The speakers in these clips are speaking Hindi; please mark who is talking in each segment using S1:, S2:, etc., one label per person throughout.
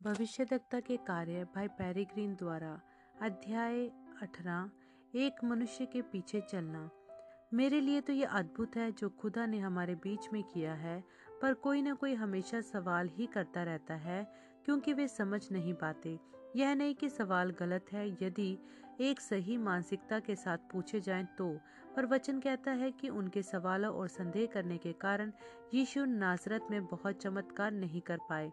S1: भविष्यदक्ता के कार्य भाई पेरिग्रीन द्वारा अध्याय अठारह, एक मनुष्य के पीछे चलना। मेरे लिए तो ये अद्भुत है जो खुदा ने हमारे बीच में किया है, पर कोई ना कोई हमेशा सवाल ही करता रहता है, क्योंकि वे समझ नहीं पाते। यह नहीं कि सवाल गलत है, यदि एक सही मानसिकता के साथ पूछे जाएँ तो पर वचन कहता है कि उनके सवालों और संदेह करने के कारण यीशु नासरत में बहुत चमत्कार नहीं कर पाए।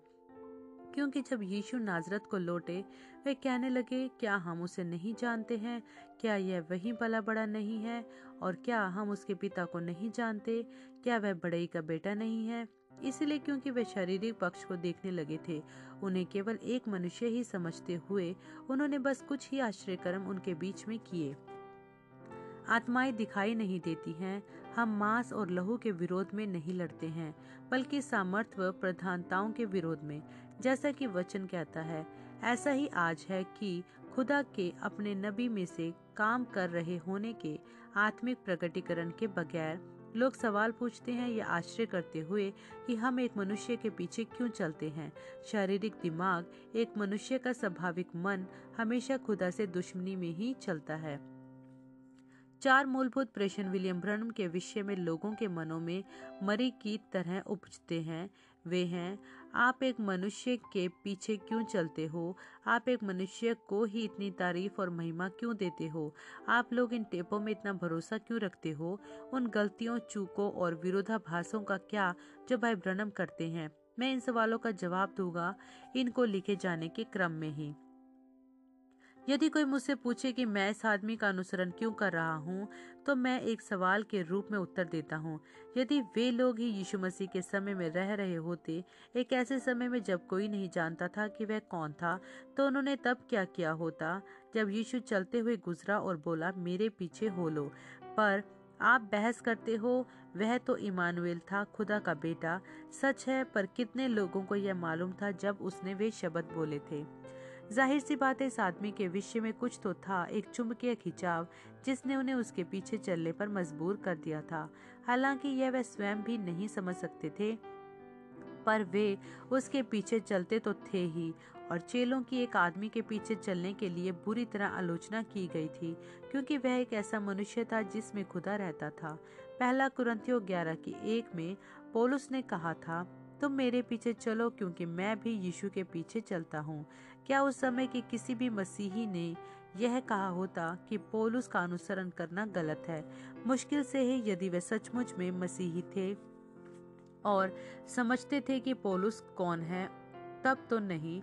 S1: क्योंकि जब यीशु नाजरत को लौटे, वे कहने लगे, क्या हम उसे नहीं जानते हैं? क्या यह वही भला बड़ा नहीं है? और क्या हम उसके पिता को नहीं जानते? क्या वह बड़ई का बेटा नहीं है? इसलिए क्योंकि वे शारीरिक पक्ष को देखने लगे थे, उन्हें केवल एक मनुष्य ही समझते हुए, उन्होंने बस कुछ ही आश्चर्य कर्म उनके बीच में किए। आत्माएँ दिखाई नहीं देती हैं। हम मांस और लहू के विरोध में नहीं लड़ते हैं, बल्कि सामर्थ्य प्रधानताओं के विरोध में। जैसा कि वचन कहता है, ऐसा ही आज है कि खुदा के अपने नबी में से काम कर रहे होने के आत्मिक प्रकटीकरण के बगैर लोग सवाल पूछते हैं या आश्चर्य करते हुए कि हम एक मनुष्य के पीछे क्यों चलते हैं। शारीरिक दिमाग, एक मनुष्य का स्वाभाविक मन हमेशा खुदा से दुश्मनी में ही चलता है। चार मूलभूत प्रश्न विलियम ब्रनम के विषय में लोगों के मनों में मरी की तरह उपजते हैं। वे हैं। आप एक मनुष्य के पीछे क्यों चलते हो? आप एक मनुष्य को ही इतनी तारीफ़ और महिमा क्यों देते हो? आप लोग इन टेपों में इतना भरोसा क्यों रखते हो? उन गलतियों, चूकों और विरोधाभासों का क्या जो भाई ब्रनम करते हैं? मैं इन सवालों का जवाब दूँगा इनको लिखे जाने के क्रम में ही। यदि कोई मुझसे पूछे कि मैं इस आदमी का अनुसरण क्यों कर रहा हूँ तो मैं एक सवाल के रूप में उत्तर देता हूँ। यदि वे लोग ही यीशु मसीह के समय में रह रहे होते, एक ऐसे समय में जब कोई नहीं जानता था कि वह कौन था तो उन्होंने तब क्या किया होता? जब यीशु चलते हुए गुजरा और बोला, मेरे पीछे हो लो। पर आप बहस करते हो, वह तो इमानुएल था, खुदा का बेटा। सच है, पर कितने लोगों को यह मालूम था जब उसने वे शब्द बोले थे। ज़ाहिर सी बात है, इस आदमी के विषय में कुछ तो था, एक चुंबकीय खिंचाव, जिसने उन्हें उसके पीछे चलने पर मजबूर कर दिया था। हालाँकि यह वह स्वयं भी नहीं समझ सकते थे, पर वे उसके पीछे चलते तो थे ही, और चेलों की एक आदमी के पीछे चलने के लिए बुरी तरह आलोचना की गई थी, क्योंकि वह एक ऐसा मनुष्य था जिसमें खुदा रहता था। पहला कुरंथियो ग्यारह की एक में पोलुस ने कहा था, तुम मेरे पीछे चलो, क्योंकि मैं भी यीशु के पीछे चलता हूँ। क्या उस समय के किसी भी मसीही ने यह कहा होता कि पोलुस का अनुसरण करना गलत है? मुश्किल से ही यदि वे सचमुच में मसीही थे और समझते थे कि पोलुस कौन है, तब तो नहीं,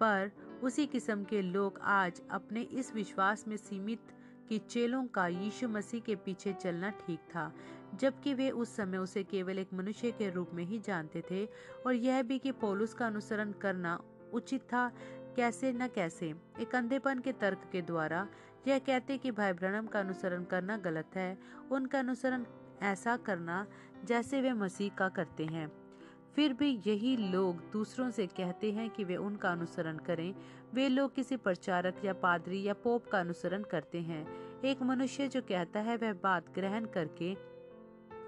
S1: पर उसी किस्म के लोग आज अपने इस विश्वास में सीमित कि चेलों का यीशु मसीह के पीछे चलना ठीक था, जबकि वे उस समय उसे केवल एक मनुष्य के रूप में ही जानते थे, और यह भी कि पौलुस का अनुसरण करना उचित था कैसे न कैसे, एक अंधेपन के तर्क के द्वारा यह कहते कि भाई ब्रनम का अनुसरण करना गलत है, उनका अनुसरण ऐसा करना जैसे वे मसीह का करते हैं। फिर भी यही लोग दूसरों से कहते हैं कि वे उनका अनुसरण करें। वे लोग किसी प्रचारक या पादरी या पोप का अनुसरण करते हैं। एक मनुष्य जो कहता है वह बात ग्रहण करके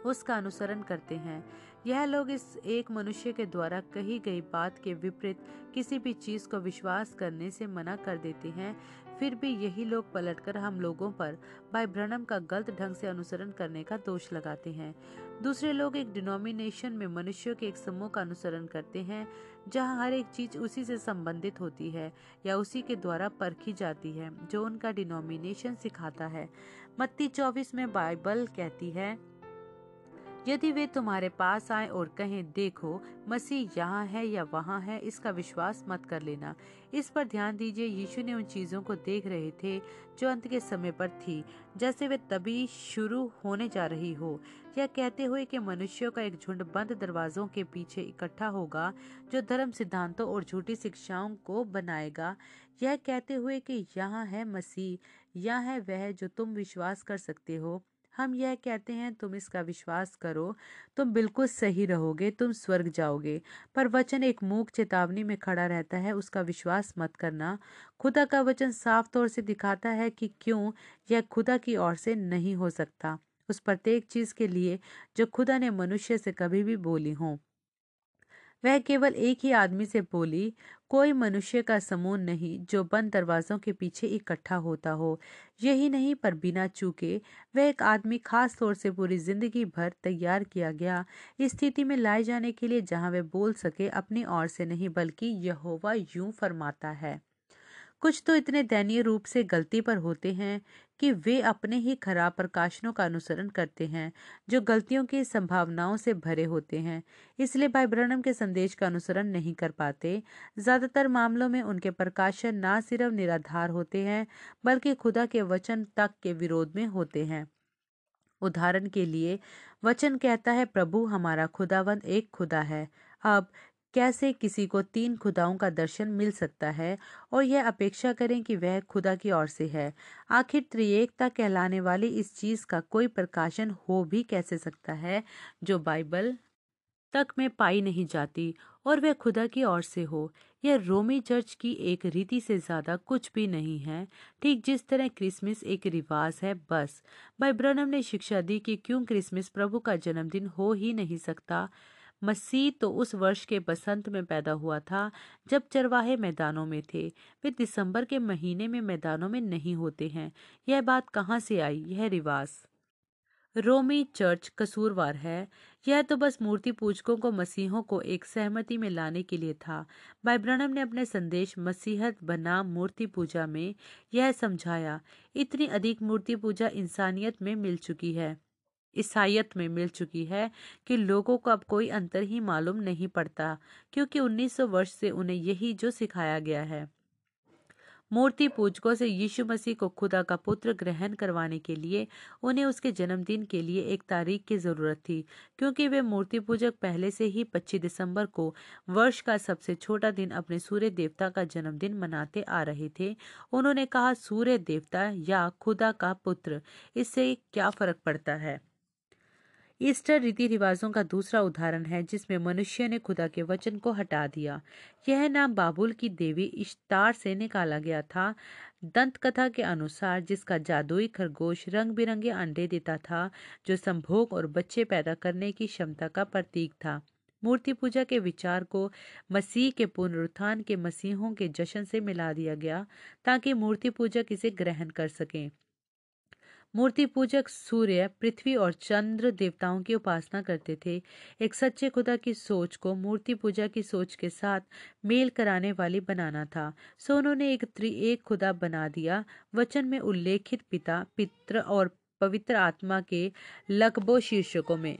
S1: उसका अनुसरण करते हैं। यह लोग इस एक मनुष्य के द्वारा कही गई बात के विपरीत किसी भी चीज़ को विश्वास करने से मना कर देते हैं। फिर भी यही लोग पलटकर हम लोगों पर भाई ब्रनम का गलत ढंग से अनुसरण करने का दोष लगाते हैं। दूसरे लोग एक डिनोमिनेशन में मनुष्यों के एक समूह का अनुसरण करते हैं, जहाँ हर एक चीज़ उसी से संबंधित होती है या उसी के द्वारा परखी जाती है, जो उनका डिनोमिनेशन सिखाता है। मत्ती चौबीस में बाइबल कहती है यदि वे तुम्हारे पास आए और कहें, देखो, मसीह यहाँ है या वहाँ है, इसका विश्वास मत कर लेना। इस पर ध्यान दीजिए, यीशु ने उन चीज़ों को देख रहे थे जो अंत के समय पर थी, जैसे वे तभी शुरू होने जा रही हो। या कहते हुए कि मनुष्यों का एक झुंड बंद दरवाजों के पीछे इकट्ठा होगा, जो धर्म सिद्धांतों और झूठी शिक्षाओं को बनाएगा। यह कहते हुए कि यहाँ है मसीह, यह है वह जो तुम विश्वास कर सकते हो। हम यह कहते हैं, तुम इसका विश्वास करो, तुम बिल्कुल सही रहोगे, तुम स्वर्ग जाओगे। पर वचन एक मूक चेतावनी में खड़ा रहता है, उसका विश्वास मत करना। खुदा का वचन साफ़ तौर से दिखाता है कि क्यों यह खुदा की ओर से नहीं हो सकता। उस प्रत्येक चीज़ के लिए जो खुदा ने मनुष्य से कभी भी बोली हो। वह केवल एक ही आदमी से बोली, कोई मनुष्य का समूह नहीं जो बंद दरवाजों के पीछे इकट्ठा होता हो। यही नहीं, पर बिना चूके वह एक आदमी खास तौर से पूरी ज़िंदगी भर तैयार किया गया इस स्थिति में लाए जाने के लिए जहाँ वह बोल सके अपनी ओर से नहीं, बल्कि यहोवा यूँ फरमाता है। कुछ तो इतने दयनीय रूप से गलती पर होते हैं। कि वे अपने ही खराब प्रकाशनों का अनुसरण करते हैं, जो गलतियों की संभावनाओं से भरे होते हैं। इसलिए भाई ब्रनम के संदेश का अनुसरण नहीं कर पाते। ज़्यादातर मामलों में उनके प्रकाशन ना सिर्फ़ निराधार होते हैं, बल्कि खुदा के वचन तक के विरोध में होते हैं। उदाहरण के लिए, वचन कहता है, प्रभु हमारा खुदावंद एक खुदा है। अब कैसे किसी को तीन खुदाओं का दर्शन मिल सकता है और यह अपेक्षा करें कि वह खुदा की ओर से है। आखिर त्रिएकता कहलाने वाली इस चीज़ का कोई प्रकाशन हो भी कैसे सकता है, जो बाइबल तक में पाई नहीं जाती और वह खुदा की ओर से हो? यह रोमी चर्च की एक रीति से ज़्यादा कुछ भी नहीं है। ठीक जिस तरह क्रिसमस एक रिवाज है, बस। भाई ब्रनम ने शिक्षा दी कि क्यों क्रिसमस प्रभु का जन्मदिन हो ही नहीं सकता? मसीह तो उस वर्ष के बसंत में पैदा हुआ था, जब चरवाहे मैदानों में थे। वे दिसंबर के महीने में मैदानों में नहीं होते हैं। यह बात कहाँ से आई? यह रिवाज। रोमी चर्च कसूरवार है। यह तो बस मूर्ति पूजकों को मसीहों को एक सहमति में लाने के लिए था। भाई ब्रनम ने अपने संदेश मसीहत बनाम मूर्ति पूजा में यह समझाया, इतनी अधिक मूर्ति पूजा इंसानियत में मिल चुकी है। ईसाइत में मिल चुकी है कि लोगों को अब कोई अंतर ही मालूम नहीं पड़ता, क्योंकि 1900 वर्ष से उन्हें यही जो सिखाया गया है। मूर्ति पूजकों से यीशु मसीह को खुदा का पुत्र ग्रहण करवाने के लिए, उन्हें उसके जन्मदिन के लिए एक तारीख की ज़रूरत थी, क्योंकि वे मूर्ति पूजक पहले से ही 25 दिसंबर को वर्ष का सबसे छोटा दिन अपने सूर्य देवता का जन्मदिन मनाते आ रहे थे। उन्होंने कहा, सूर्य देवता या खुदा का पुत्र, इससे क्या फ़र्क पड़ता है? ईस्टर रीति रिवाजों का दूसरा उदाहरण है, जिसमें मनुष्य ने खुदा के वचन को हटा दिया। यह नाम बाबुल की देवी इश्तार से निकाला गया था। दंत कथा के अनुसार, जिसका जादुई खरगोश रंग बिरंगे अंडे देता था, जो संभोग और बच्चे पैदा करने की क्षमता का प्रतीक था। मूर्ति पूजा के विचार को मसीह के पुनरुत्थान के मसीहों के जश्न से मिला दिया गया, ताकि मूर्ति पूजक इसे ग्रहण कर सकें। मूर्ति पूजक सूर्य पृथ्वी और चंद्र देवताओं की उपासना करते थे। एक सच्चे खुदा की सोच को मूर्ति पूजा की सोच के साथ मेल कराने वाली बनाना था। सो उन्होंने एक त्रि एक खुदा बना दिया। वचन में उल्लेखित पिता, पित्र और पवित्र आत्मा के लकबो शीर्षकों में।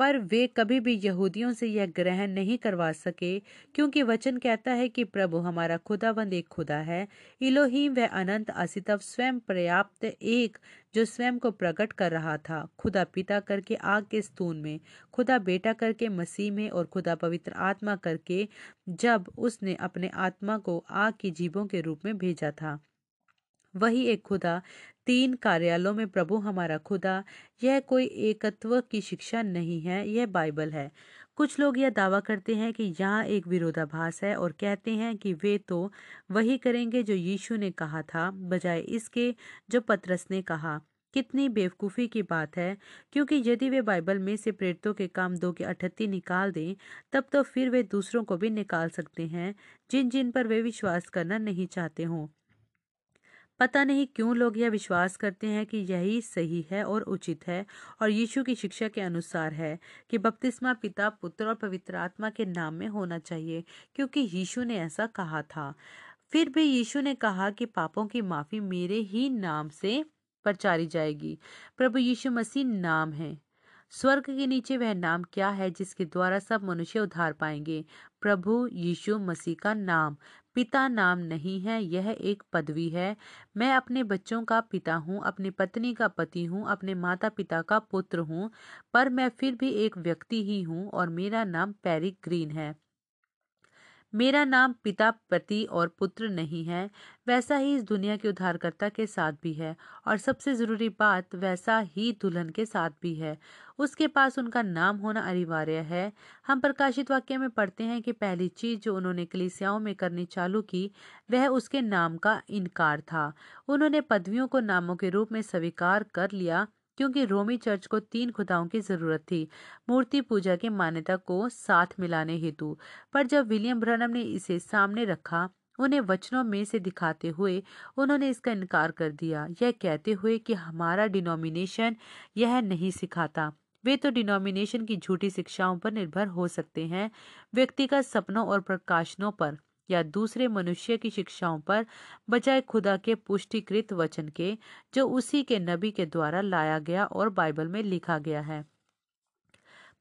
S1: पर वे कभी भी यहूदियों से यह ग्रहण नहीं करवा सके, क्योंकि वचन कहता है कि प्रभु हमारा खुदावंद एक खुदा है। इलोहीम वह अनंत असितव स्वयं पर्याप्त एक, जो स्वयं को प्रकट कर रहा था। खुदा पिता करके आग के स्तून में, खुदा बेटा करके मसीह में और खुदा पवित्र आत्मा करके जब उसने अपने आत्मा को आग की जीवों के रूप में भेजा था। वही एक खुदा तीन कार्यालयों में प्रभु हमारा खुदा, यह कोई एकत्व की शिक्षा नहीं है, यह बाइबल है। कुछ लोग यह दावा करते हैं कि यहाँ एक विरोधाभास है और कहते हैं कि वे तो वही करेंगे जो यीशु ने कहा था, बजाय इसके जो पतरस ने कहा। कितनी बेवकूफ़ी की बात है, क्योंकि यदि वे बाइबल में से प्रेरितों के काम दो के अठत्ती निकाल दें, तब तो फिर वे दूसरों को भी निकाल सकते हैं जिन जिन पर वे विश्वास करना नहीं चाहते हों। पता नहीं क्यों लोग यह विश्वास करते हैं कि यही सही है और उचित है और यीशु की शिक्षा के अनुसार है कि बपतिस्मा पिता, पुत्र और पवित्र आत्मा के नाम में होना चाहिए, क्योंकि यीशु ने ऐसा कहा था। फिर भी यीशु ने कहा कि पापों की माफ़ी मेरे ही नाम से प्रचारी जाएगी। प्रभु यीशु मसीह नाम है। स्वर्ग के नीचे वह नाम क्या है जिसके द्वारा सब मनुष्य उधार पाएँगे? प्रभु यीशु मसीह का नाम। पिता नाम नहीं है, यह एक पदवी है। मैं अपने बच्चों का पिता हूँ, अपनी पत्नी का पति हूँ, अपने माता पिता का पुत्र हूँ, पर मैं फिर भी एक व्यक्ति ही हूँ और मेरा नाम पैरिक ग्रीन है। मेरा नाम पिता, पति और पुत्र नहीं है, वैसा ही इस दुनिया के उद्धारकर्ता के साथ भी है, और सबसे ज़रूरी बात वैसा ही दुल्हन के साथ भी है। उसके पास उनका नाम होना अनिवार्य है। हम प्रकाशित वाक्य में पढ़ते हैं कि पहली चीज़ जो उन्होंने कलिसियाओं में करनी चालू की, वह उसके नाम का इनकार था। उन्होंने पदवियों को नामों के रूप में स्वीकार कर लिया क्योंकि रोमी चर्च को तीन खुदाओं की ज़रूरत थी। मूर्ति पूजा की मान्यता को साथ मिलाने हेतु। पर जब विलियम ब्रनम ने इसे सामने रखा, उन्हें वचनों में से दिखाते हुए उन्होंने इसका इनकार कर दिया। यह कहते हुए कि हमारा डिनोमिनेशन यह नहीं सिखाता। वे तो डिनोमिनेशन की झूठी शिक्षाओं पर निर्भर हो सकते हैं। व्यक्तिगत सपनों और प्रकाशनों पर। या दूसरे मनुष्य की शिक्षाओं पर, बजाय खुदा के पुष्टिकृत वचन के, जो उसी के नबी के द्वारा लाया गया और बाइबल में लिखा गया है।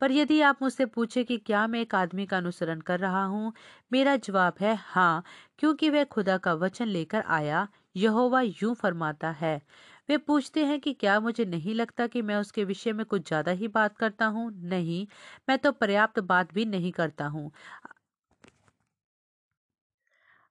S1: पर यदि आप मुझसे पूछे कि क्या मैं एक आदमी का अनुसरण कर रहा हूँ, मेरा जवाब है हाँ क्योंकि वह खुदा का वचन लेकर आया, यहोवा यूँ फरमाता है। वे पूछते हैं कि क्या मुझे नहीं लगता कि मैं उसके विषय में कुछ ज़्यादा ही बात करता हूँ? नहीं, मैं तो पर्याप्त बात भी नहीं करता हूँ।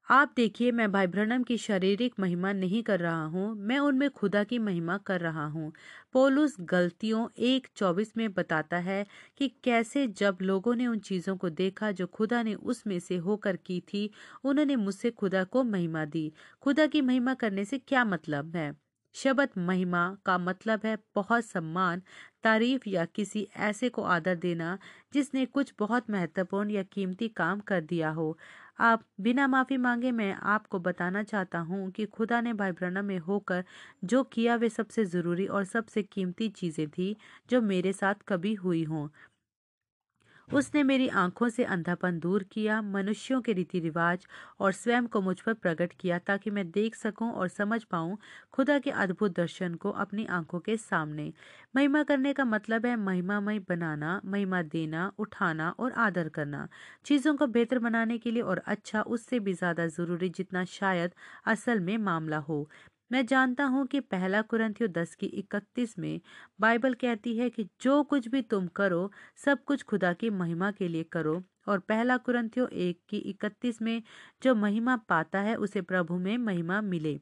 S1: आप देखिए, मैं भाई ब्रनम की शारीरिक महिमा नहीं कर रहा हूँ, मैं उनमें खुदा की महिमा कर रहा हूँ। पोलुस गलतियों एक चौबीस में बताता है कि कैसे जब लोगों ने उन चीज़ों को देखा जो खुदा ने उसमें से होकर की थी, उन्होंने मुझसे खुदा को महिमा दी। खुदा की महिमा करने से क्या मतलब है? शब्द महिमा का मतलब है बहुत सम्मान, तारीफ़ या किसी ऐसे को आदर देना जिसने कुछ बहुत महत्वपूर्ण या कीमती काम कर दिया हो। आप बिना माफ़ी मांगे मैं आपको बताना चाहता हूँ कि खुदा ने भाई ब्रना में होकर जो किया वे सबसे ज़रूरी और सबसे कीमती चीज़ें थी जो मेरे साथ कभी हुई हों। उसने मेरी आँखों से अंधापन दूर किया, मनुष्यों के रीति रिवाज और स्वयं को मुझ पर प्रकट किया ताकि मैं देख सकूँ और समझ पाऊँ खुदा के अद्भुत दर्शन को अपनी आँखों के सामने। महिमा करने का मतलब है महिमामय बनाना, महिमा देना, उठाना और आदर करना। चीज़ों को बेहतर बनाने के लिए और अच्छा उससे भी ज़्यादा ज़रूरी जितना शायद असल में मामला हो। मैं जानता हूँ कि पहला कुरंथियो दस की इकतीस में बाइबल कहती है कि जो कुछ भी तुम करो, सब कुछ खुदा की महिमा के लिए करो। और पहला कुरंथियो एक की इकतीस में जो महिमा पाता है, उसे प्रभु में महिमा मिले।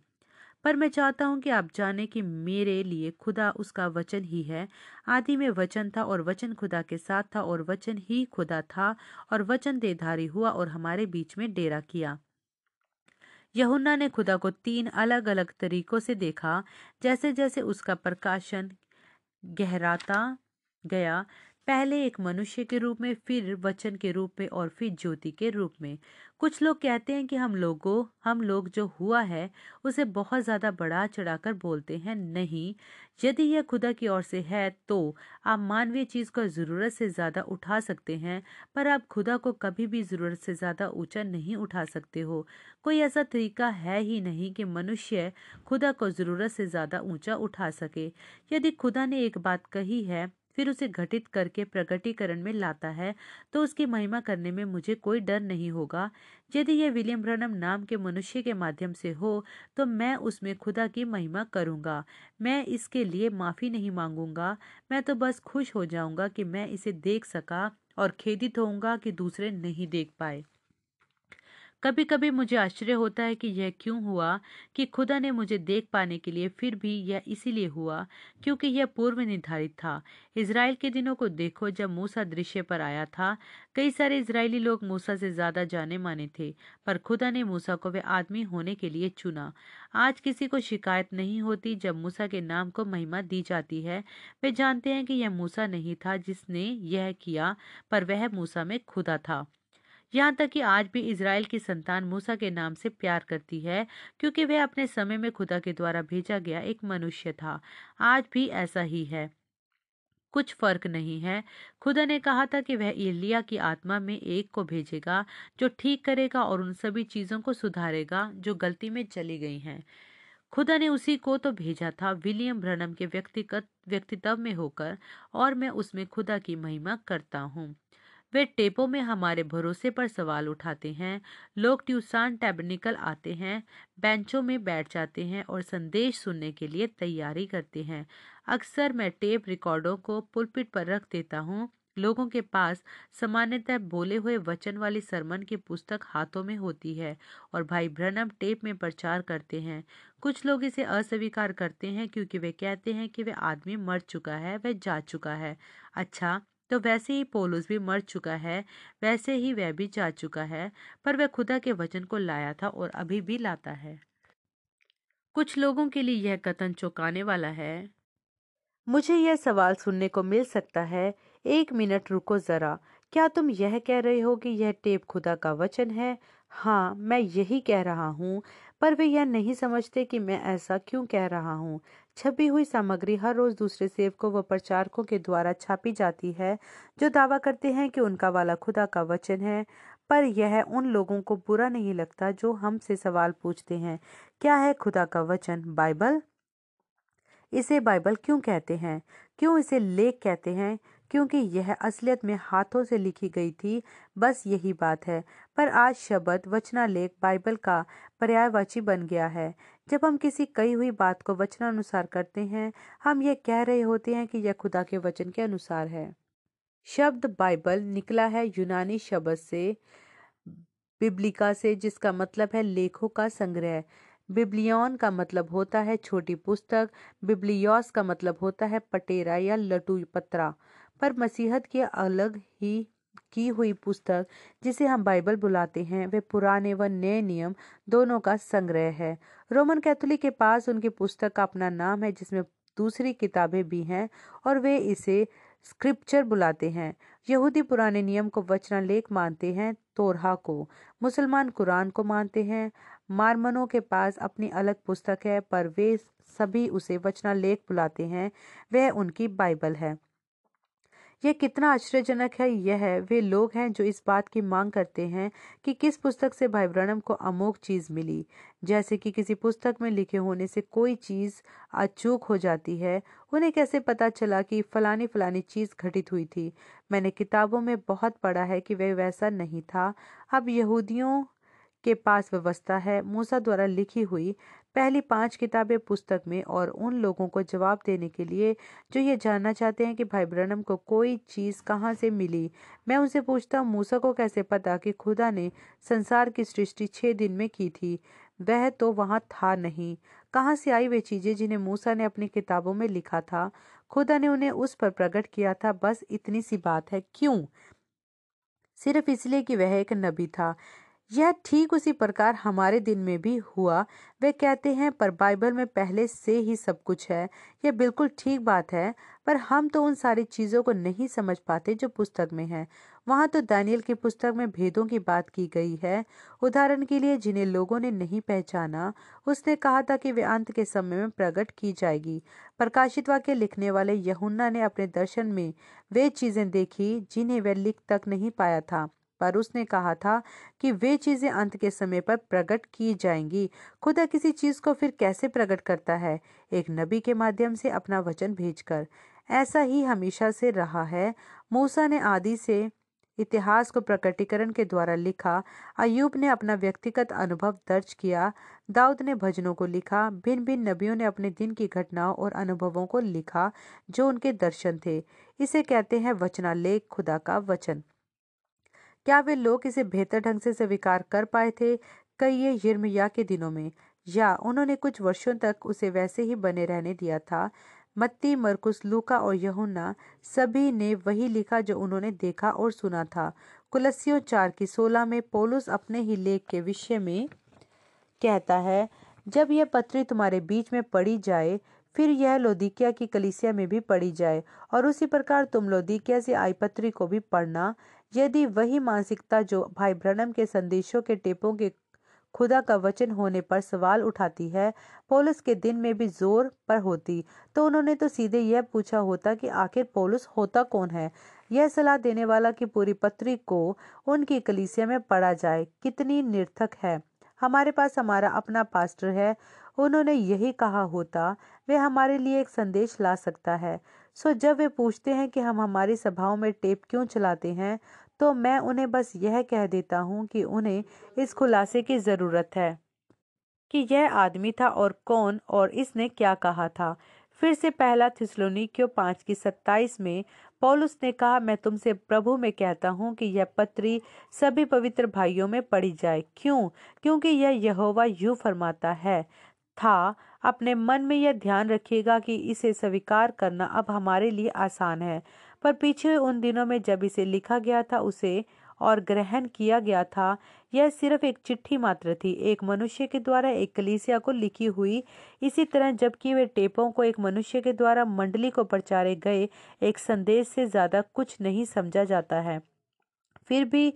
S1: पर मैं चाहता हूँ कि आप जाने कि मेरे लिए खुदा उसका वचन ही है। आदि में वचन था और वचन खुदा के साथ था और वचन ही खुदा था और वचन देधारी हुआ और हमारे बीच में डेरा किया। यहुन्ना ने खुदा को तीन अलग अलग तरीकों से देखा। जैसे जैसे उसका प्रकाशन गहराता गया पहले एक मनुष्य के रूप में, फिर वचन के रूप में और फिर ज्योति के रूप में। कुछ लोग कहते हैं कि हम लोगों, हम लोग जो हुआ है, उसे बहुत ज़्यादा बढ़ा चढ़ाकर बोलते हैं, नहीं, यदि यह खुदा की ओर से है तो आप मानवीय चीज़ को ज़रूरत से ज़्यादा उठा सकते हैं, पर आप खुदा को कभी भी ज़रूरत से ज़्यादा ऊँचा नहीं उठा सकते हो। कोई ऐसा तरीका है ही नहीं कि मनुष्य खुदा को ज़रूरत से ज़्यादा ऊँचा उठा सके। यदि खुदा ने एक बात कही है फिर उसे घटित करके प्रगटीकरण में लाता है तो उसकी महिमा करने में मुझे कोई डर नहीं होगा। यदि यह विलियम ब्रनम नाम के मनुष्य के माध्यम से हो तो मैं उसमें खुदा की महिमा करूँगा। मैं इसके लिए माफ़ी नहीं मांगूँगा। मैं तो बस खुश हो जाऊँगा कि मैं इसे देख सका और खेदित होऊँगा कि दूसरे नहीं देख पाए। कभी कभी मुझे आश्चर्य होता है कि यह क्यों हुआ कि खुदा ने मुझे देख पाने के लिए फिर भी यह इसीलिए हुआ क्योंकि यह पूर्व निर्धारित था। इसराइल के दिनों को देखो, जब मूसा दृश्य पर आया था, कई सारे इसराइली लोग मूसा से ज़्यादा जाने माने थे, पर खुदा ने मूसा को वे आदमी होने के लिए चुना। आज किसी को शिकायत नहीं होती जब मूसा के नाम को महिमा दी जाती है। वे जानते हैं कि यह मूसा नहीं था जिसने यह किया, पर वह मूसा में खुदा था। यहाँ तक कि आज भी इसराइल की संतान मूसा के नाम से प्यार करती है, क्योंकि वह अपने समय में खुदा के द्वारा भेजा गया एक मनुष्य था। आज भी ऐसा ही है। कुछ फ़र्क नहीं है। खुदा ने कहा था कि वह इलिया की आत्मा में एक को भेजेगा, जो ठीक करेगा और उन सभी चीज़ों को सुधारेगा, जो गलती में चली गई हैं। खुदा ने उसी को तो भेजा था, विलियम ब्रनम के व्यक्तिगत, व्यक्तित्व में होकर, और मैं उसमें खुदा की महिमा करता हूँ। वे टेपों में हमारे भरोसे पर सवाल उठाते हैं, लोग ट्यूसान टैबनिकल आते हैं, बेंचों में बैठ जाते हैं और संदेश सुनने के लिए तैयारी करते हैं। अक्सर मैं टेप रिकॉर्डों को पुलपिट पर रख देता हूँ। लोगों के पास सामान्यतः बोले हुए वचन वाली सरमन की पुस्तक हाथों में होती है और भाई ब्रनम टेप में प्रचार करते हैं। कुछ लोग इसे अस्वीकार करते हैं क्योंकि वे कहते हैं कि वह आदमी मर चुका है वह जा चुका है। अच्छा तो वैसे ही पोलुस भी मर चुका है, वैसे ही वह भी जा चुका है, पर वह खुदा के वचन को लाया था और अभी भी लाता है। कुछ लोगों के लिए यह कथन चौंकाने वाला है। मुझे यह सवाल सुनने को मिल सकता है। एक मिनट रुको जरा। क्या तुम यह कह रहे हो कि यह टेप खुदा का वचन है हाँ मैं यही कह रहा हूँ, पर वे यह नहीं समझते कि मैं ऐसा क्यों कह रहा हूँ। छपी हुई सामग्री हर रोज दूसरे सेवकों व प्रचारकों के द्वारा छापी जाती है, जो दावा करते हैं कि उनका वाला खुदा का वचन है, पर यह उन लोगों को बुरा नहीं लगता जो हमसे सवाल पूछते हैं, क्या है खुदा का वचन, बाइबल? इसे बाइबल क्यों कहते हैं? क्यों इसे लेख कहते हैं? क्योंकि यह असलियत में हाथों से लिखी गई थी, बस यही बात है। पर आज शब्द, वचनालेख, बाइबल का पर्यायवाची बन गया है। जब हम किसी कही हुई बात को वचनानुसार करते हैं, हम यह कह रहे होते हैं कि यह खुदा के वचन के अनुसार है। शब्द बाइबल निकला है यूनानी शब्द से, बिब्लिका से, जिसका मतलब है लेखों का संग्रह। बिब्लियन का मतलब होता है छोटी पुस्तक, बिब्लियोस का मतलब होता है पटेरा या लटू पत्रा। पर मसीहत की अलग ही की हुई पुस्तक जिसे हम बाइबल बुलाते हैं, वे पुराने व नए नियम दोनों का संग्रह है। रोमन कैथोलिक के पास उनकी पुस्तक का अपना नाम है, जिसमें दूसरी किताबें भी हैं और वे इसे स्क्रिप्चर बुलाते हैं। यहूदी पुराने नियम को वचनालेख मानते हैं, तोरहा को, मुसलमान कुरान को मानते हैं। मारमनों के पास अपनी अलग पुस्तक है, पर वे सभी उसे वचनालेख बुलाते हैं, वह उनकी बाइबल है। यह कितना आश्चर्यजनक है, यह है, वे लोग हैं जो इस बात की मांग करते हैं कि किस पुस्तक से भाई ब्रणम को अमोक चीज़ मिली। जैसे कि किसी पुस्तक में लिखे होने से कोई चीज़ अचूक हो जाती है, उन्हें कैसे पता चला कि फलानी फलानी चीज़ घटित हुई थी। मैंने किताबों में बहुत पढ़ा है कि वह वैसा नहीं था। अब यहूदियों के पास व्यवस्था है, मूसा द्वारा लिखी हुई पहली पाँच किताबें पुस्तक में और उन लोगों को जवाब देने के लिए जो ये जानना चाहते हैं कि भाई ब्रनम को कोई चीज़ कहाँ से मिली। मैं उनसे पूछता हूँ, मूसा को कैसे पता कि खुदा ने संसार की सृष्टि छः दिन में की थी? वह तो वहाँ था नहीं। कहाँ से आई वे चीज़ें जिन्हें मूसा ने अपनी किताबों में लिखा था? खुदा ने उन्हें उस पर प्रकट किया था। बस इतनी सी बात है। क्यों? सिर्फ़ इसलिए कि वह एक नबी था। यह ठीक उसी प्रकार हमारे दिन में भी हुआ। वे कहते हैं, पर बाइबल में पहले से ही सब कुछ है। यह बिल्कुल ठीक बात है, पर हम तो उन सारी चीज़ों को नहीं समझ पाते जो पुस्तक में है। वहाँ तो दानियल की पुस्तक में भेदों की बात की गई है। उदाहरण के लिए, जिन्हें लोगों ने नहीं पहचाना, उसने कहा था कि वे अंत के समय में प्रकट की जाएगी। प्रकाशित वाक्य लिखने वाले यहुन्ना ने अपने दर्शन में वे चीज़ें देखी जिन्हें वह लिख तक नहीं पाया था। पर उसने कहा था कि वे चीज़ें अंत के समय पर प्रकट की जाएँगी। खुदा किसी चीज़ को फिर कैसे प्रकट करता है? एक नबी के माध्यम से अपना वचन भेजकर। ऐसा ही हमेशा से रहा है। मूसा ने आदि से इतिहास को प्रकटीकरण के द्वारा लिखा। अयूब ने अपना व्यक्तिगत अनुभव दर्ज किया। दाऊद ने भजनों को लिखा। भिन्न भिन्न नबियों ने अपने दिन की घटनाओं और अनुभवों को लिखा, जो उनके दर्शन थे। इसे कहते हैं वचनालेख, खुदा का वचन। क्या वे लोग इसे बेहतर ढंग से स्वीकार कर पाए थे कई यिर्मया के दिनों में? या उन्होंने कुछ वर्षों तक उसे वैसे ही बने रहने दिया था? मत्ती, मरकुस, लूका और यहुन्ना सभी ने वही लिखा जो उन्होंने देखा और सुना था। कुलसियों चार की सोलह में पोलुस अपने ही लेख के विषय में कहता है, जब यह पत्री तुम्हारे बीच में पड़ी जाए, फिर यह लोदिकिया की कलिसिया में भी पड़ी जाए और उसी प्रकार तुम लोदिकिया से आई पत्री को भी पढ़ना यदि वही मानसिकता जो भाई ब्रनम के संदेशों के टेपों के खुदा का वचन होने पर सवाल उठाती है, पोलस के दिन में भी ज़ोर पर होती तो उन्होंने तो सीधे यह पूछा होता कि आखिर पोलस होता कौन है? यह सलाह देने वाला कि पूरी पत्री को उनकी कलीसिया में पढ़ा जाए, कितनी निर्थक है। हमारे पास हमारा अपना पास्टर है उन्होंने यही कहा होता, वे हमारे लिए एक संदेश ला सकता है। सो जब वे पूछते हैं कि हम हमारी सभाओं में टेप क्यों चलाते हैं तो मैं उन्हें बस यह कह देता हूँ कि उन्हें इस खुलासे की ज़रूरत है कि यह आदमी था और कौन और इसने क्या कहा था। फिर से पहला थिसलोनिकियो पाँच की सत्ताईस में पौलुस ने कहा, मैं तुमसे प्रभु में कहता हूँ कि यह पत्री सभी पवित्र भाइयों में पढ़ी जाए। क्यों? क्योंकि यह यहोवा यू फरमाता है। था, अपने मन में यह ध्यान रखिएगा कि इसे स्वीकार करना अब हमारे लिए आसान है। पर पीछे उन दिनों में जब इसे लिखा गया था, उसे और ग्रहण किया गया था, यह सिर्फ़ एक चिट्ठी मात्र थी। एक मनुष्य के द्वारा एक कलीसिया को लिखी हुई इसी तरह, जबकि वे टेपों को एक मनुष्य के द्वारा मंडली को प्रचारे गए एक संदेश से ज़्यादा कुछ नहीं समझा जाता है। फिर भी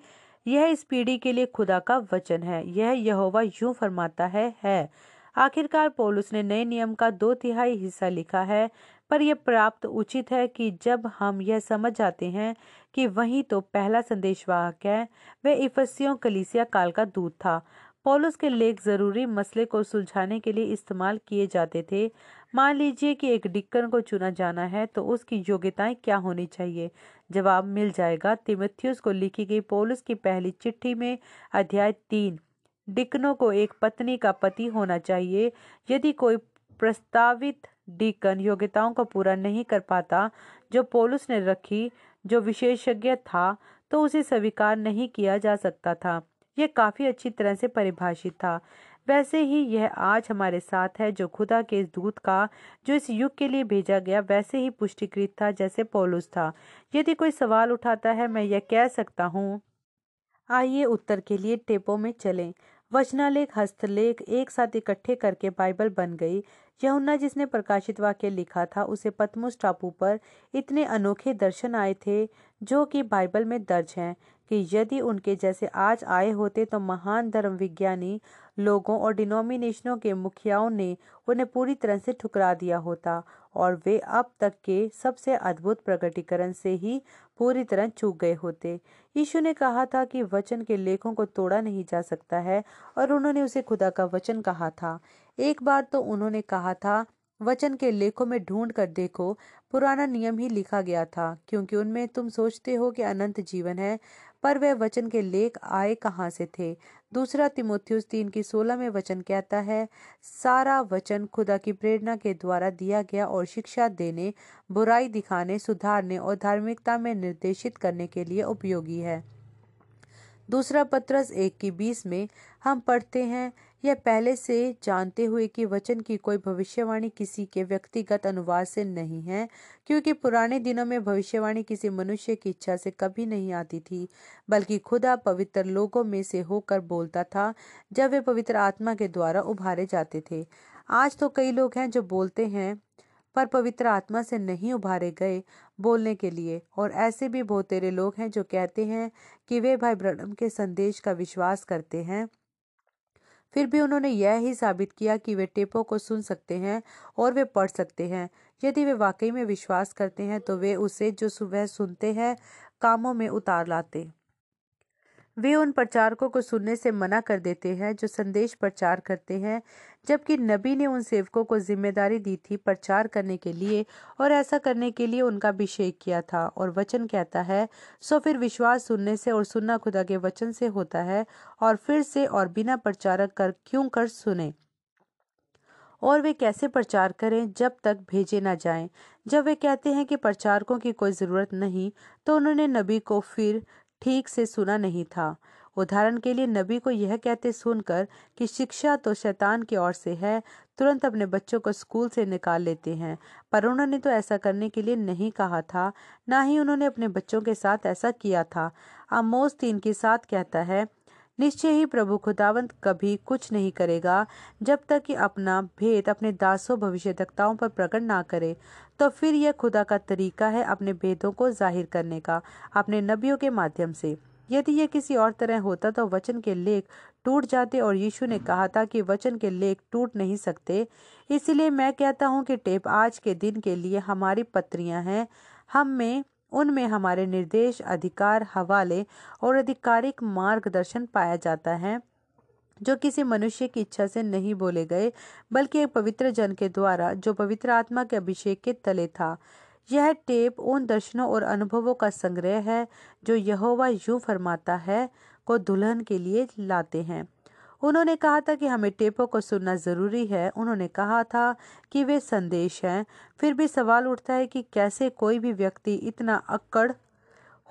S1: यह इस पीढ़ी के लिए खुदा का वचन है। यह यहोवा यूँ फरमाता है है। आखिरकार पौलुस ने नए नियम का दो तिहाई हिस्सा लिखा है, पर यह प्राप्त उचित है कि जब हम यह समझ जाते हैं कि वही तो पहला संदेशवाहक है, वह इफसियों कलीसिया काल का दूत था। पौलुस के लेख ज़रूरी मसले को सुलझाने के लिए इस्तेमाल किए जाते थे। मान लीजिए कि एक डिक्कन को चुना जाना है तो उसकी योग्यताएँ क्या होनी चाहिए? जवाब मिल जाएगा। तिमथियस को लिखी गई पौलुस की पहली चिट्ठी में अध्याय तीन। डिकनों को एक पत्नी का पति होना चाहिए। यदि कोई प्रस्तावित डीकन योग्यताओं को पूरा नहीं कर पाता, जो पोलुस ने रखी, जो विशेषज्ञ था तो उसे स्वीकार नहीं किया जा सकता था। यह काफ़ी अच्छी तरह से परिभाषित था। वैसे ही यह आज हमारे साथ है, जो खुदा के इस दूत का, जो इस युग के लिए भेजा गया, वैसे ही पुष्टिकृत था, जैसे पोलुस था। यदि कोई सवाल उठाता है, मैं यह कह सकता हूँ। आइए उत्तर के लिए टेपो में चलें। वचनालेख, हस्तलेख एक साथ इकट्ठे करके बाइबल बन गई। यहुन्ना जिसने प्रकाशित वाक्य लिखा था, उसे पतमुस टापू पर इतने अनोखे दर्शन आए थे जो कि बाइबल में दर्ज हैं। कि यदि उनके जैसे आज आए होते तो महान धर्म विज्ञानी लोगों और डिनोमिनेशनों के मुखियाओं ने उन्हें पूरी तरह से ठुकरा दिया होता और वे अब तक के सबसे अद्भुत प्रकटीकरण से ही पूरी तरह चूक गए होते। यीशु ने कहा था कि वचन के लेखों को तोड़ा नहीं जा सकता है और उन्होंने उसे खुदा का वचन कहा था। एक बार तो उन्होंने कहा था, वचन के लेखों में ढूंढ कर देखो, पुराना नियम ही लिखा गया था, क्योंकि उनमें तुम सोचते हो कि अनंत जीवन है पर वह वचन के लेख आए कहाँ से थे? दूसरा तिमोथियस तीन की सोलह में वचन कहता है, सारा वचन खुदा की प्रेरणा के द्वारा दिया गया और शिक्षा देने, बुराई दिखाने, सुधारने और धार्मिकता में निर्देशित करने के लिए उपयोगी है। दूसरा पत्रस एक की बीस में हम पढ़ते हैं यह पहले से जानते हुए कि वचन की कोई भविष्यवाणी किसी के व्यक्तिगत अनुवाद से नहीं है, क्योंकि पुराने दिनों में भविष्यवाणी किसी मनुष्य की इच्छा से कभी नहीं आती थी, बल्कि खुदा पवित्र लोगों में से होकर बोलता था जब वे पवित्र आत्मा के द्वारा उभारे जाते थे। आज तो कई लोग हैं जो बोलते हैं, पर पवित्र आत्मा से नहीं उभारे गए बोलने के लिए, और ऐसे भी बहुत तेरे लोग हैं जो कहते हैं कि वे भाई ब्रह्म के संदेश का विश्वास करते हैं। फिर भी उन्होंने यह ही साबित किया कि वे टेपों को सुन सकते हैं और वे पढ़ सकते हैं। यदि वे वाकई में विश्वास करते हैं तो वे उसे जो सुबह सुनते हैं, कामों में उतार लाते। वे उन प्रचारकों को सुनने से मना कर देते हैं जो संदेश प्रचार करते हैं, जबकि नबी ने उन सेवकों को ज़िम्मेदारी दी थी प्रचार करने के लिए और ऐसा करने के लिए उनका अभिषेक किया था। और वचन कहता है, सो फिर विश्वास सुनने से और सुनना खुदा के वचन से होता है और फिर से और बिना प्रचारक कर क्यों कर सुने? और वे कैसे प्रचार करें जब तक भेजे ना जाएँ? जब वे कहते हैं कि प्रचारकों की कोई ज़रूरत नहीं तो उन्होंने नबी को फिर ठीक से सुना नहीं था। उदाहरण के लिए नबी को यह कहते सुनकर कि शिक्षा तो शैतान की ओर से है, तुरंत अपने बच्चों को स्कूल से निकाल लेते हैं। पर उन्होंने तो ऐसा करने के लिए नहीं कहा था, ना ही उन्होंने अपने बच्चों के साथ ऐसा किया था। आमोस तीन के साथ कहता है निश्चय ही प्रभु खुदावंत कभी कुछ नहीं करेगा। जब तक कि अपना भेद अपने दासों भविष्यताओं पर प्रकट ना करे तो फिर यह खुदा का तरीका है अपने भेदों को ज़ाहिर करने का, अपने नबियों के माध्यम से। यदि यह किसी और तरह होता तो वचन के लेख टूट जाते और यीशु ने कहा था कि वचन के लेख टूट नहीं सकते। इसलिए मैं कहता हूँ कि टेप आज के दिन के लिए हमारी पत्रियाँ हैं। हम में उनमें हमारे निर्देश, अधिकार, हवाले और आधिकारिक मार्गदर्शन पाया जाता है, जो किसी मनुष्य की इच्छा से नहीं बोले गए, बल्कि एक पवित्र जन के द्वारा, जो पवित्र आत्मा के अभिषेक के तले था। यह टेप उन दर्शनों और अनुभवों का संग्रह है, जो यहोवा यूँ फरमाता है, को दुल्हन के लिए लाते हैं। उन्होंने कहा था कि हमें टेपों को सुनना ज़रूरी है। उन्होंने कहा था कि वे संदेश हैं। फिर भी सवाल उठता है कि कैसे कोई भी व्यक्ति इतना अक्कड़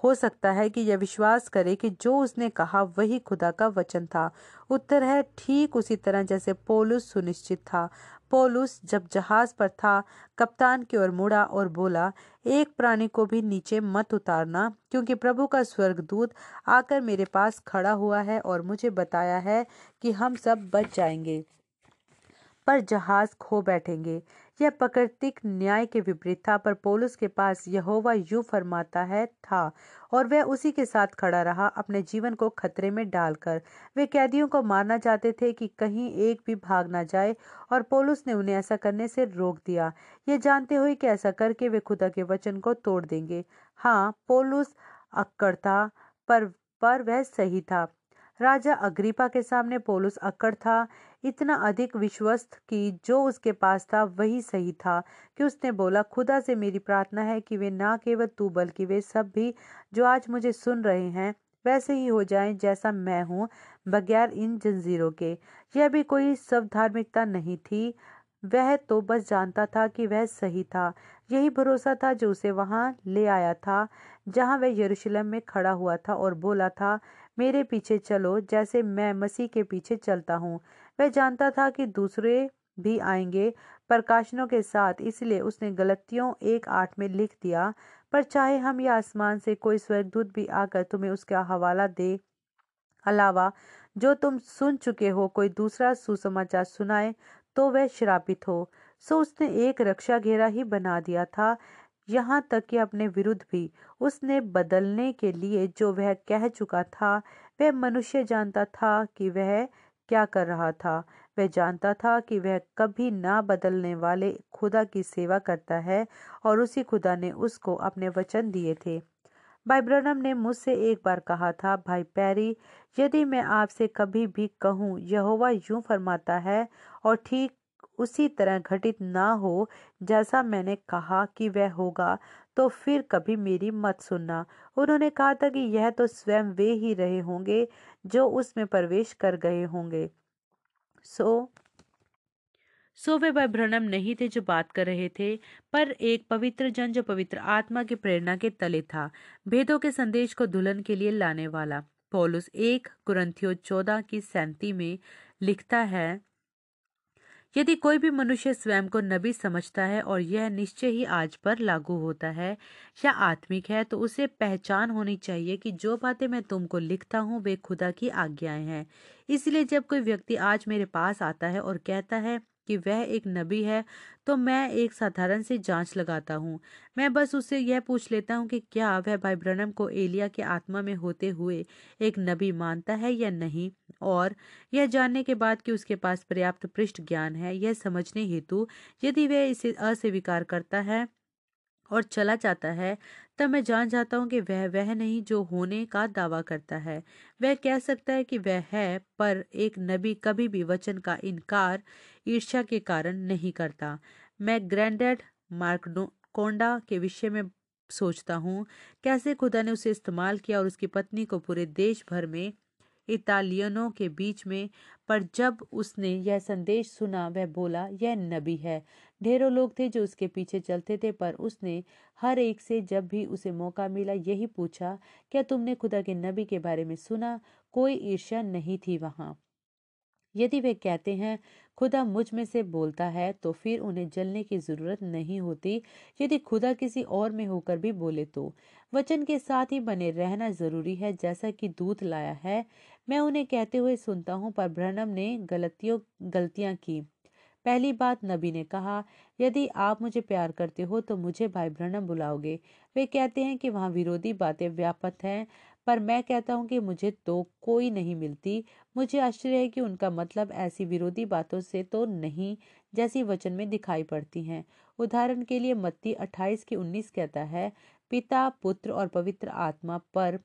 S1: हो सकता है कि यह विश्वास करे कि जो उसने कहा वही खुदा का वचन था। उत्तर है, ठीक उसी तरह जैसे पोलुस सुनिश्चित था। पोलुस जब जहाज़ पर था, कप्तान की ओर मुड़ा और बोला, एक प्राणी को भी नीचे मत उतारना, क्योंकि प्रभु का स्वर्गदूत आकर मेरे पास खड़ा हुआ है और मुझे बताया है कि हम सब बच जाएँगे, पर जहाज़ खो बैठेंगे। यह प्रकृतिक न्याय के विपरीत था, पर पोलुस के पास यहोवा यू फरमाता है, था, और वह उसी के साथ खड़ा रहा, अपने जीवन को खतरे में डालकर। वे कैदियों को मारना चाहते थे कि कहीं एक भी भाग ना जाए, और पोलुस ने उन्हें ऐसा करने से रोक दिया। ये जानते हुए कि ऐसा करके वे खुदा के वचन को तोड़ देंगे। हाँ पोलुस अक्कड़ था पर पर वह सही था। राजा अग्रिपा के सामने पोलुस अक्कड़ था। इतना अधिक विश्वस्त कि जो उसके पास था, वही सही था कि उसने बोला, खुदा से मेरी प्रार्थना है कि वे ना केवल तू, बल्कि वे सब भी जो आज मुझे सुन रहे हैं, वैसे ही हो जाएँ जैसा मैं हूँ, बगैर इन जंजीरों के। यह भी कोई सब धार्मिकता नहीं थी। वह तो बस जानता था कि वह सही था। यही भरोसा था जो उसे वहाँ ले आया था, जहाँ वह यरूशलेम में खड़ा हुआ था और बोला था मेरे पीछे चलो, जैसे मैं मसीह के पीछे चलता हूँ। वह जानता था कि दूसरे भी आएँगे प्रकाशनों के साथ, इसलिए उसने गलतियों एक आठ में लिख दिया। पर चाहे हम या आसमान से कोई स्वर्गदूत भी आकर तुम्हें उसका हवाला दे, अलावा जो तुम सुन चुके हो, कोई दूसरा सुसमाचार सुनाए तो वह श्रापित हो। सो उसने एक रक्षा घेरा ही बना दिया था। यहाँ तक कि अपने विरुद्ध भी उसने बदलने के लिए जो वह कह चुका था, वह मनुष्य जानता था कि वह क्या कर रहा था। वह जानता था कि वह कभी ना बदलने वाले खुदा की सेवा करता है और उसी खुदा ने उसको अपने वचन दिए थे। भाई ब्रनम ने मुझसे एक बार कहा था, भाई पैरी, यदि मैं आपसे कभी भी कहूँ, यहोवा यूँ फरमाता है और ठीक उसी तरह घटित ना हो जैसा मैंने कहा कि वह होगा तो फिर कभी मेरी मत सुनना। उन्होंने कहा था कि यह तो स्वयं वे ही रहे होंगे जो उसमें प्रवेश कर गए होंगे। सो सो वे भाई भ्रनम नहीं थे जो बात कर रहे थे, पर एक पवित्र जन जो पवित्र आत्मा की प्रेरणा के तले था, भेदों के संदेश को दुल्हन के लिए लाने वाला। पौलुस एक कुरंथियो चौदह की सैंती में लिखता है यदि कोई भी मनुष्य स्वयं को नबी समझता है और यह निश्चय ही आज पर लागू होता है या आत्मिक है तो उसे पहचान होनी चाहिए कि जो बातें मैं तुमको लिखता हूँ, वे खुदा की आज्ञाएँ हैं। इसलिए जब कोई व्यक्ति आज मेरे पास आता है और कहता है कि वह एक नबी है तो मैं एक साधारण सी जाँच लगाता हूँ। मैं बस उससे यह पूछ लेता हूँ कि क्या वह भाई ब्रनम को एलिया के आत्मा में होते हुए एक नबी मानता है या नहीं? और यह जानने के बाद कि उसके पास पर्याप्त पृष्ठ ज्ञान है, यह समझने हेतु यदि वह इसे अस्वीकार करता है और चला जाता है तब मैं जान जाता हूँ कि वह वह नहीं जो होने का दावा करता है। वह कह सकता है कि वह है, पर एक नबी कभी भी वचन का इनकार, ईर्ष्या के कारण नहीं करता। मैं ग्रैंडेड मार्कोंडा के विषय में सोचता हूँ, कैसे खुदा ने उसे इस्तेमाल किया और उसकी पत्नी को पूरे देश भर में, इतालियनों के बीच में, पर जब उसने यह संदेश सुना, वह बोला, यह नबी है। ढेरों लोग थे जो उसके पीछे चलते थे, पर उसने हर एक से जब भी उसे मौका मिला यही पूछा, क्या तुमने खुदा के नबी के बारे में सुना? कोई ईर्ष्या नहीं थी वहाँ। यदि वे कहते हैं, खुदा मुझमें से बोलता है तो फिर उन्हें जलने की ज़रूरत नहीं होती। यदि खुदा किसी और में होकर भी बोले तो। वचन के साथ ही बने रहना ज़रूरी है, जैसा कि दूध लाया है। मैं उन्हें कहते हुए सुनता हूँ, पर ब्रनम ने गलतियों, गलतियाँ की। पहली बात नबी ने कहा, यदि आप मुझे प्यार करते हो तो मुझे भाई ब्रनम बुलाओगे। वे कहते हैं कि वहाँ विरोधी बातें व्यापक हैं, पर मैं कहता हूँ कि मुझे तो कोई नहीं मिलती। मुझे आश्चर्य है कि उनका मतलब ऐसी विरोधी बातों से तो नहीं, जैसी वचन में दिखाई पड़ती हैं। उदाहरण के लिए मत्ती 28 की 19 कहता है, पिता, पुत्र और पवित्र आत्मा पर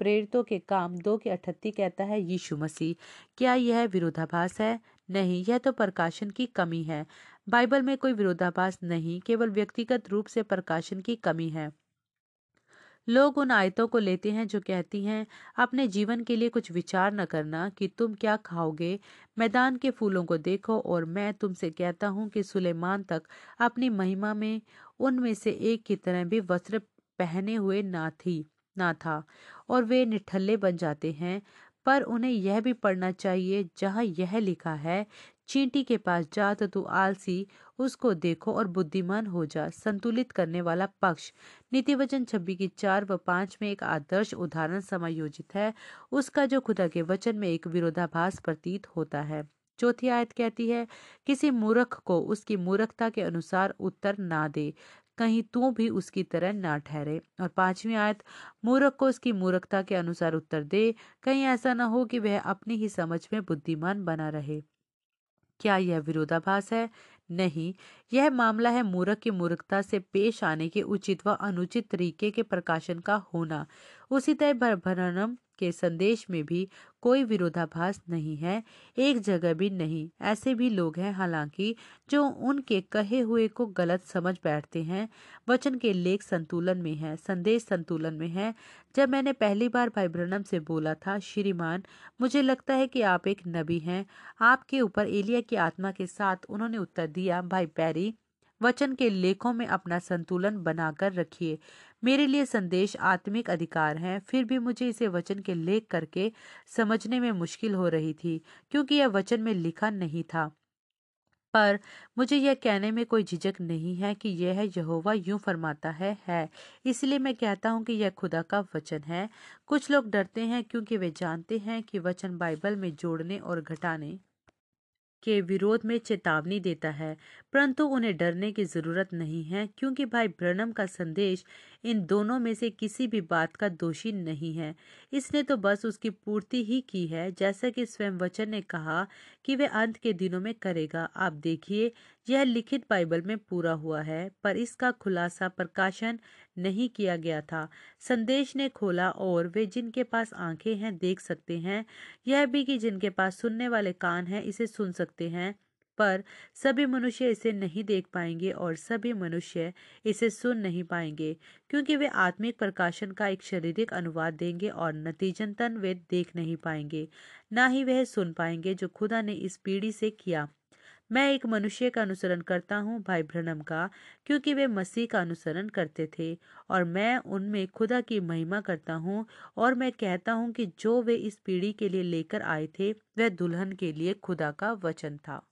S1: प्रेरितों के काम दो के अठत्ती कहता है यीशु मसीह। क्या यह विरोधाभास है? नहीं, यह तो प्रकाशन की कमी है। बाइबल में कोई विरोधाभास नहीं, केवल व्यक्तिगत रूप से प्रकाशन की कमी है। लोग उन आयतों को लेते हैं जो कहती हैं अपने जीवन के लिए कुछ विचार न करना कि तुम क्या खाओगे। मैदान के फूलों को देखो और मैं तुमसे कहता हूँ कि सुलेमान तक अपनी महिमा में, उनमें से एक की तरह भी वस्त्र पहने हुए ना थी, ना था और वे निठल्ले बन जाते हैं। पर उन्हें यह भी पढ़ना चाहिए, जहाँ यह लिखा है, चींटी के पास जा तो तू आलसी, उसको देखो और बुद्धिमान हो जा, संतुलित करने वाला पक्ष। नीति वचन छब्बी की चार व पाँच में एक आदर्श उदाहरण समायोजित है। उसका जो खुदा के वचन में एक विरोधाभास प्रतीत होता है। चौथी आयत कहती है, किसी मूर्ख को उसकी मूर्खता के अनुसार उत्तर ना दे। कहीं तू भी उसकी तरह ना ठहरे। और पांचवी आयत, मूर्ख को उसकी मूर्खता के अनुसार उत्तर दे। कहीं ऐसा ना हो कि वह अपनी ही समझ में बुद्धिमान बना रहे। क्या यह विरोधाभास है? नहीं। यह मामला है मूर्ख की मूर्खता से पेश आने के उचित व अनुचित तरीके के प्रकाशन का होना। उसी तरह भरनम के संदेश में भी कोई विरोधाभास नहीं है, एक जगह भी नहीं। ऐसे भी लोग हैं, हालाँकि, जो उनके कहे हुए को गलत समझ बैठते हैं। वचन के लेख संतुलन में है, संदेश संतुलन में है। जब मैंने पहली बार भाई ब्रनम से बोला था, श्रीमान, मुझे लगता है कि आप एक नबी हैं। आपके ऊपर एलिया की आत्मा के साथ उन्होंने उत्तर दिया, भाई पैरी, वचन के लेखों में अपना संतुलन बनाकर रखिए। मेरे लिए संदेश आत्मिक अधिकार है, फिर भी मुझे इसे वचन के लेख करके समझने में मुश्किल हो रही थी, क्योंकि यह वचन में लिखा नहीं था। पर मुझे यह कहने में कोई झिझक नहीं है कि यह यहोवा यूँ फरमाता है है। इसलिए मैं कहता हूँ कि यह खुदा का वचन है। कुछ लोग डरते हैं क्योंकि वे जानते हैं कि वचन बाइबल में जोड़ने और घटाने के विरोध में चेतावनी देता है, परंतु उन्हें डरने की ज़रूरत नहीं है, क्योंकि भाई ब्रनम का संदेश इन दोनों में से किसी भी बात का दोषी नहीं है। इसने तो बस उसकी पूर्ति ही की है, जैसा कि स्वयं वचन ने कहा कि वे अंत के दिनों में करेगा। आप देखिए यह लिखित बाइबल में पूरा हुआ है, पर इसका खुलासा प्रकाशन नहीं किया गया था। संदेश ने खोला और वे जिनके पास आँखें हैं देख सकते हैं। यह भी कि जिनके पास सुनने वाले कान हैं, इसे सुन सकते हैं, पर सभी मनुष्य इसे नहीं देख पाएँगे और सभी मनुष्य इसे सुन नहीं पाएँगे, क्योंकि वे आत्मिक प्रकाशन का एक शारीरिक अनुवाद देंगे और नतीजतन वे देख नहीं पाएँगे। ना ही वह सुन पाएँगे जो खुदा ने इस पीढ़ी से किया। मैं एक मनुष्य का अनुसरण करता हूँ भाई भ्रनम का, क्योंकि वे मसीह का अनुसरण करते थे, और मैं उनमें खुदा की महिमा करता हूँ, और मैं कहता हूँ कि जो वे इस पीढ़ी के लिए लेकर आए थे, वह दुल्हन के लिए खुदा का वचन था।